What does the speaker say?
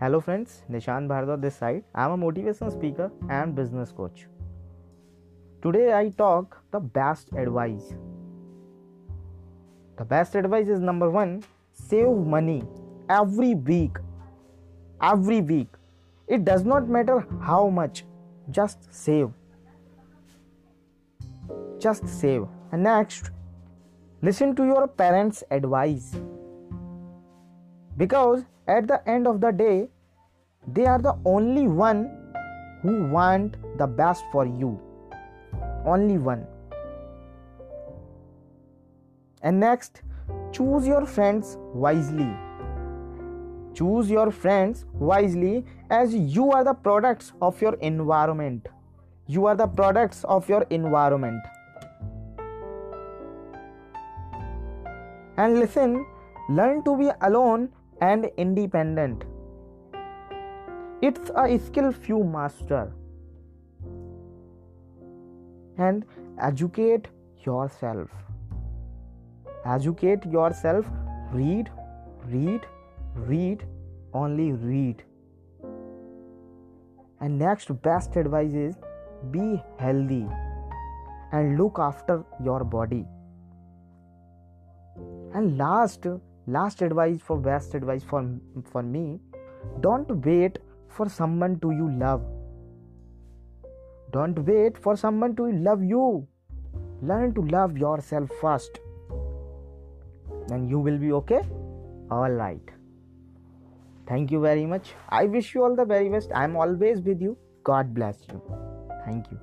Hello friends, Nishan Bhardwaj this side. I am a motivational speaker and business coach. Today I talk the best advice. The best advice is number 1, save money every week. Every week. It does not matter how much, just save. Just save. And next, listen to your parents' advice. Because at the end of the day they are the only one who want the best for you. Only one. And next choose your friends wisely. Choose your friends wisely as you are the products of your environment. You are the products of your environment. And listen learn to be alone and independent. It's a skill few master. And educate yourself. Educate yourself. Read, read, read, only read. And next best advice is be healthy and look after your body. And last last advice for best advice for for me don't wait for someone to you love. Don't wait for someone to love you. Learn to love yourself first. Then you will be okay? All right. Thank you very much. I wish you all the very best. I am always with you. God bless you. Thank you